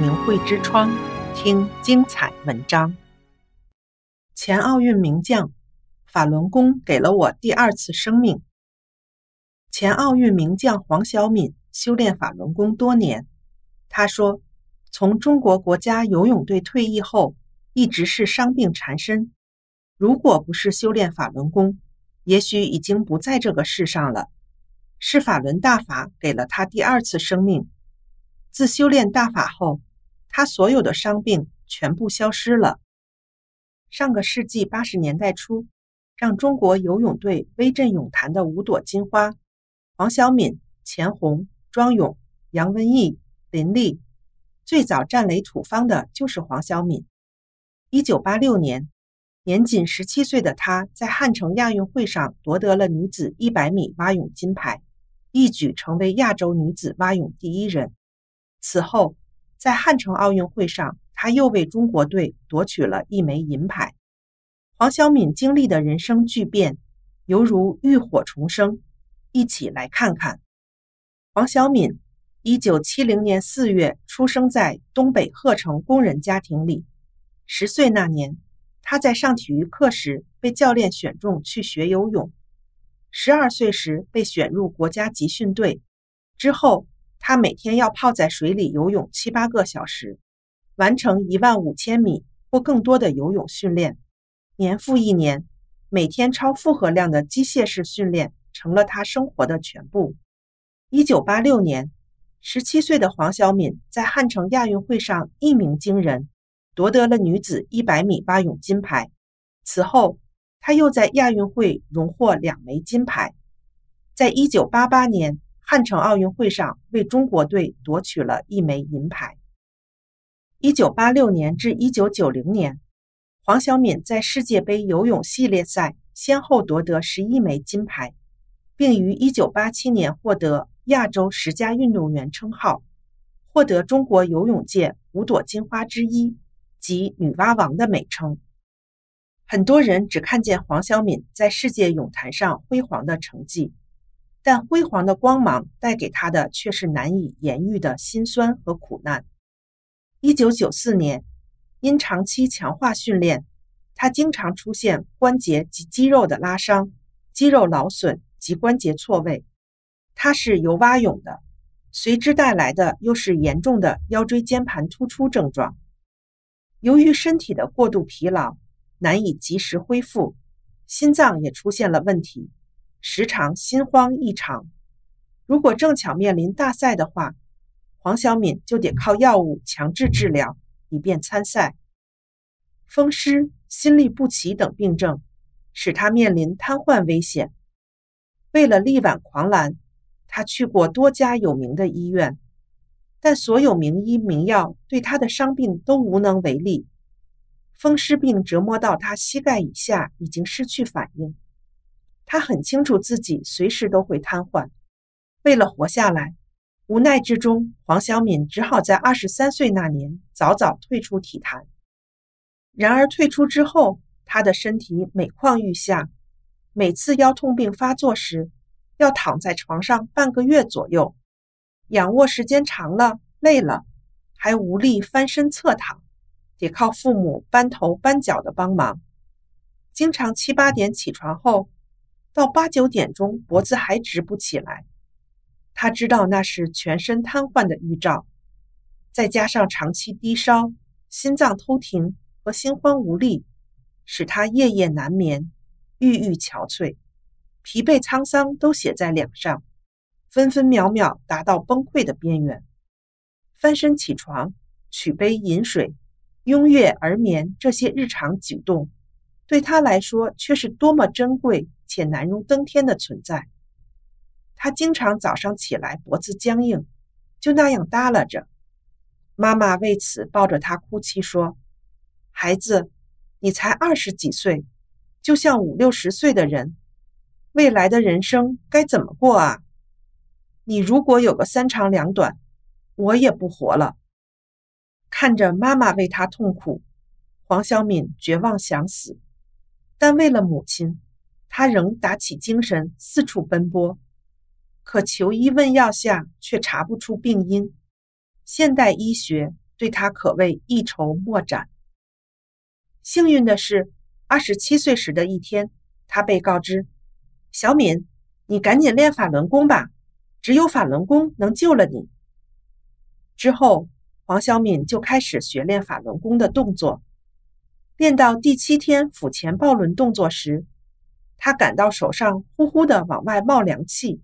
明慧之窗，听精彩文章。前奥运名将法轮功给了我第二次生命。前奥运名将黄晓敏修炼法轮功多年，他说，从中国国家游泳队退役后，一直是伤病缠身。如果不是修炼法轮功，也许已经不在这个世上了。是法轮大法给了他第二次生命。自修炼大法后，他所有的伤病全部消失了。上个世纪八十年代初，让中国游泳队威震泳坛的五朵金花——黄晓敏、钱红、庄勇、杨文毅、林丽，最早占垒土方的就是黄晓敏。一九八六年，年仅十七岁的她在汉城亚运会上夺得了女子一百米蛙泳金牌。一举成为亚洲女子蛙泳第一人。此后，在汉城奥运会上，他又为中国队夺取了一枚银牌。黄晓敏经历的人生巨变，犹如浴火重生。一起来看看。黄晓敏，一九七零年四月出生在东北鹤城工人家庭里。十岁那年，她在上体育课时被教练选中去学游泳。十二岁时被选入国家集训队，之后他每天要泡在水里游泳七八个小时，完成一万五千米或更多的游泳训练。年复一年，每天超负荷量的机械式训练成了他生活的全部。一九八六年，十七岁的黄晓敏在汉城亚运会上一鸣惊人，夺得了女子一百米蛙泳金牌。此后，他又在亚运会荣获两枚金牌，在一九八八年汉城奥运会上为中国队夺取了一枚银牌。一九八六年至一九九零年，黄晓敏在世界杯游泳系列赛先后夺得十一枚金牌，并于一九八七年获得亚洲十佳运动员称号，获得中国游泳界五朵金花之一及女蛙王的美称。很多人只看见黄晓敏在世界泳坛上辉煌的成绩，但辉煌的光芒带给他的却是难以言喻的辛酸和苦难。一九九四年，因长期强化训练，他经常出现关节及肌肉的拉伤、肌肉劳损及关节错位。他是游蛙泳的，随之带来的又是严重的腰椎间盘突出症状。由于身体的过度疲劳，难以及时恢复，心脏也出现了问题，时常心慌异常。如果正巧面临大赛的话，黄晓敏就得靠药物强制治疗，以便参赛。风湿、心律不齐等病症使她面临瘫痪危险。为了力挽狂澜，她去过多家有名的医院，但所有名医名药对她的伤病都无能为力。风湿病折磨到他膝盖以下已经失去反应，他很清楚自己随时都会瘫痪。为了活下来，无奈之中，黄晓敏只好在二十三岁那年早早退出体坛。然而退出之后，他的身体每况愈下，每次腰痛病发作时，要躺在床上半个月左右，仰卧时间长了累了，还无力翻身侧躺。得靠父母搬头搬脚的帮忙，经常七八点起床后，到八九点钟脖子还直不起来。他知道那是全身瘫痪的预兆，再加上长期低烧、心脏偷停和心慌无力，使他夜夜难眠、郁郁憔悴、疲惫沧桑都写在脸上，分分秒秒达到崩溃的边缘。翻身起床，取杯饮水。拥月而眠，这些日常举动，对他来说却是多么珍贵且难如登天的存在。他经常早上起来脖子僵硬，就那样耷拉着。妈妈为此抱着他哭泣说：“孩子，你才二十几岁，就像五六十岁的人，未来的人生该怎么过啊？你如果有个三长两短，我也不活了。”看着妈妈为他痛苦，黄晓敏绝望想死，但为了母亲，他仍打起精神四处奔波。可求医问药下却查不出病因，现代医学对他可谓一筹莫展。幸运的是，二十七岁时的一天，他被告知：“小敏，你赶紧练法轮功吧，只有法轮功能救了你。”之后，黄小敏就开始学练法轮功的动作。练到第七天腹前抱轮动作时，他感到手上呼呼的往外冒凉气，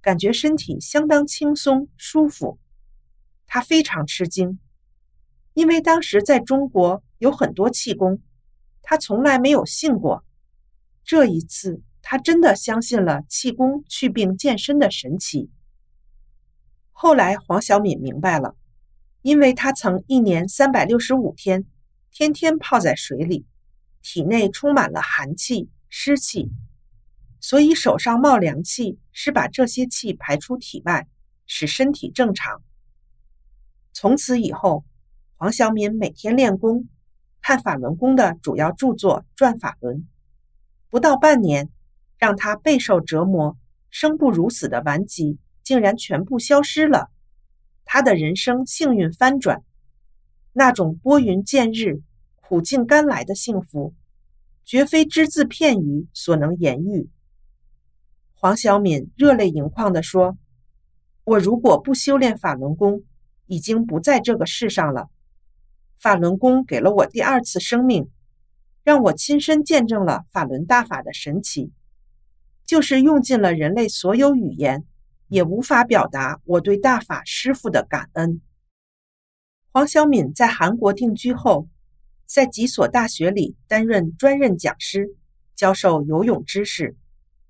感觉身体相当轻松舒服。他非常吃惊，因为当时在中国有很多气功，他从来没有信过。这一次，他真的相信了气功祛病健身的神奇。后来，黄小敏明白了，因为他曾一年三百六十五天，天天泡在水里，体内充满了寒气、湿气，所以手上冒凉气是把这些气排出体外，使身体正常。从此以后，黄晓敏每天练功，看法轮功的主要著作《转法轮》，不到半年，让他备受折磨、生不如死的顽疾竟然全部消失了，他的人生幸运翻转，那种拨云见日、苦尽甘来的幸福，绝非只字片语所能言喻。黄小敏热泪盈眶地说：“我如果不修炼法轮功，”已经不在这个世上了。法轮功给了我第二次生命，让我亲身见证了法轮大法的神奇。就是用尽了人类所有语言，也无法表达我对大法师父的感恩。黄小敏在韩国定居后，在几所大学里担任专任讲师，教授游泳知识，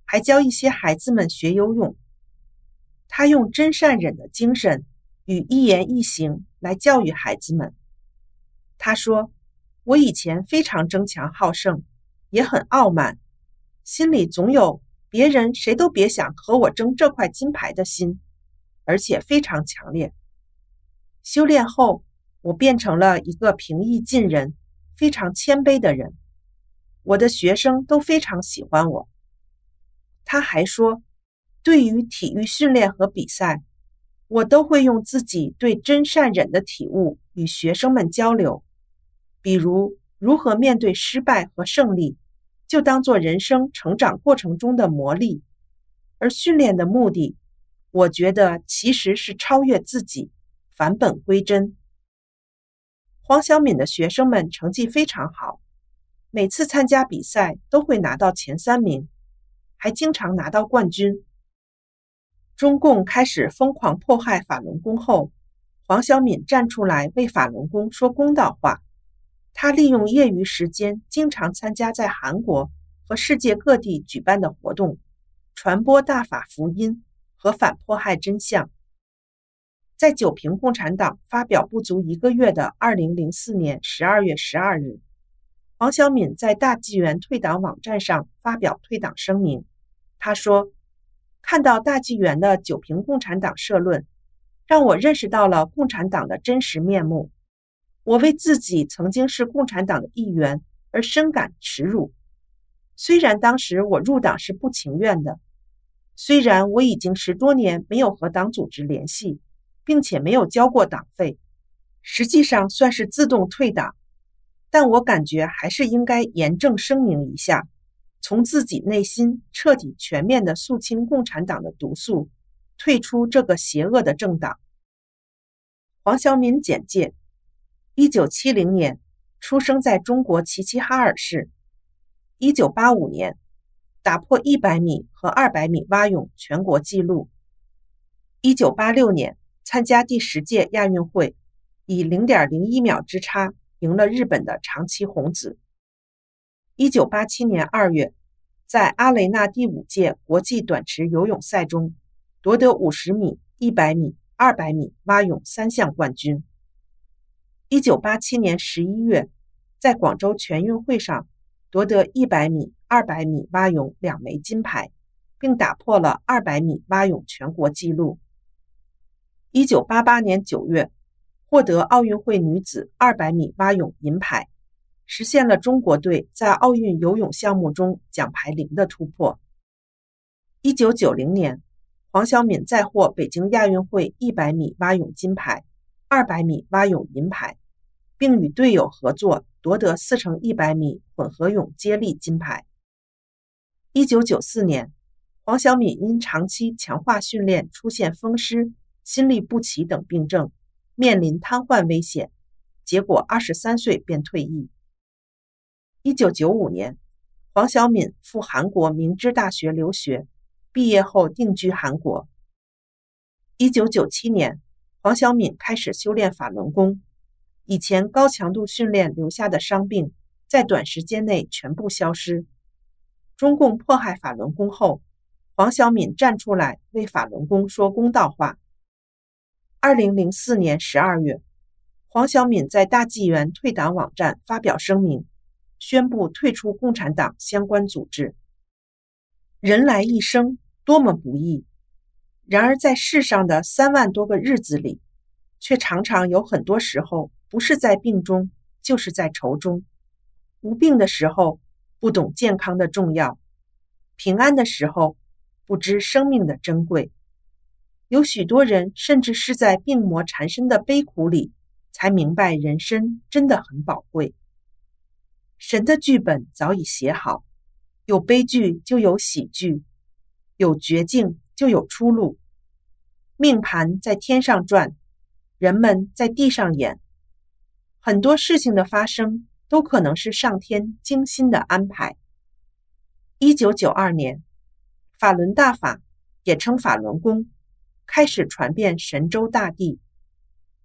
还教一些孩子们学游泳。他用真善忍的精神。与一言一行来教育孩子们。他说：“我以前非常争强好胜，也很傲慢，心里总有别人谁都别想和我争这块金牌的心，而且非常强烈。修炼后，我变成了一个平易近人、非常谦卑的人。我的学生都非常喜欢我。”他还说：“对于体育训练和比赛。”我都会用自己对真善忍的体悟与学生们交流，比如如何面对失败和胜利，就当做人生成长过程中的磨砺。而训练的目的，我觉得其实是超越自己，返本归真。黄小敏的学生们成绩非常好，每次参加比赛都会拿到前三名，还经常拿到冠军。中共开始疯狂迫害法轮功后，黄小敏站出来为法轮功说公道话。他利用业余时间，经常参加在韩国和世界各地举办的活动，传播大法福音和反迫害真相。在九平共产党发表不足一个月的二零零四年十二月十二日，黄小敏在大纪元退党网站上发表退党声明。他说。看到大纪元的九平共产党社论，让我认识到了共产党的真实面目。我为自己曾经是共产党的一员而深感耻辱。虽然当时我入党是不情愿的，虽然我已经十多年没有和党组织联系，并且没有交过党费，实际上算是自动退党，但我感觉还是应该严正声明一下。从自己内心彻底全面的肃清共产党的毒素，退出这个邪恶的政党。黄晓敏简介：一九七零年出生在中国齐齐哈尔市。一九八五年打破一百米和二百米蛙泳全国纪录。一九八六年参加第十届亚运会，以零点零一秒之差赢了日本的长崎弘子。一九八七年二月，在阿雷纳第五届国际短池游泳赛中，夺得五十米、一百米、二百米蛙泳三项冠军。一九八七年十一月，在广州全运会上夺得一百米、二百米蛙泳两枚金牌，并打破了二百米蛙泳全国纪录。一九八八年九月，获得奥运会女子二百米蛙泳银牌。实现了中国队在奥运游泳项目中奖牌零的突破。一九九零年，黄晓敏再获北京亚运会一百米蛙泳金牌，二百米蛙泳银牌，并与队友合作夺得四乘一百米混合泳接力金牌。一九九四年，黄晓敏因长期强化训练出现风湿、心律不齐等病症，面临瘫痪危险，结果二十三岁便退役。一九九五年，黄晓敏赴韩国明知大学留学，毕业后定居韩国。一九九七年，黄晓敏开始修炼法轮功，以前高强度训练留下的伤病，在短时间内全部消失。中共迫害法轮功后，黄晓敏站出来为法轮功说公道话。二零零四年十二月，黄晓敏在大纪元退党网站发表声明，宣布退出共产党相关组织。人来一生，多么不易！然而，在世上的三万多个日子里，却常常有很多时候不是在病中，就是在愁中。无病的时候，不懂健康的重要；平安的时候，不知生命的珍贵。有许多人甚至是在病魔缠身的悲苦里，才明白人生真的很宝贵。神的剧本早已写好，有悲剧就有喜剧，有绝境。就有出路。命盘在天上转，人们在地上演。很多事情的发生都可能是上天精心的安排。一九九二年，法轮大法也称法轮功，开始传遍神州大地。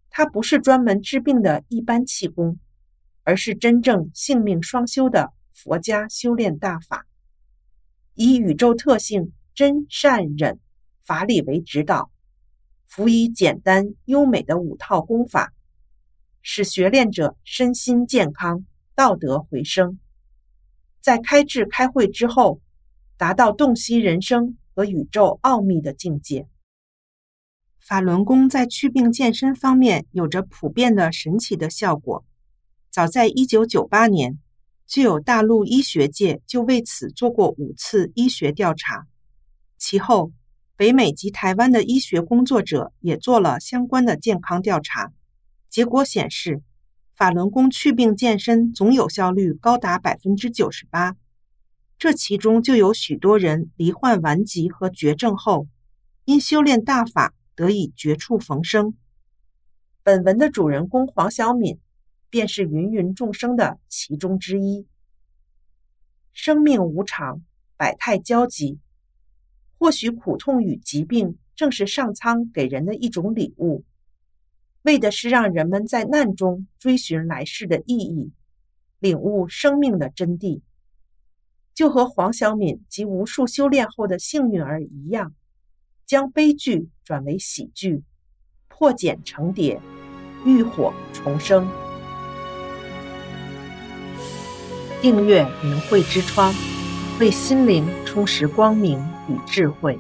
它不是专门治病的一般气功，而是真正性命双修的佛家修炼大法，以宇宙特性。真善忍法理为指导，辅以简单优美的五套功法，使学练者身心健康、道德回升。在开智开慧之后，达到洞悉人生和宇宙奥秘的境界。法轮功在祛病健身方面有着普遍的神奇的效果。早在一九九八年，就有大陆医学界就为此做过五次医学调查。其后，北美及台湾的医学工作者也做了相关的健康调查，结果显示，法轮功祛病健身总有效率高达百分之九十八。这其中就有许多人罹患顽疾和绝症后，因修炼大法得以绝处逢生。本文的主人公黄晓敏，便是芸芸众生的其中之一。生命无常，百态交集。或许苦痛与疾病正是上苍给人的一种礼物，为的是让人们在难中追寻来世的意义，领悟生命的真谛。就和黄晓敏及无数修炼后的幸运儿一样，将悲剧转为喜剧，破茧成蝶，浴火重生。订阅明慧之窗，为心灵充实光明与智慧。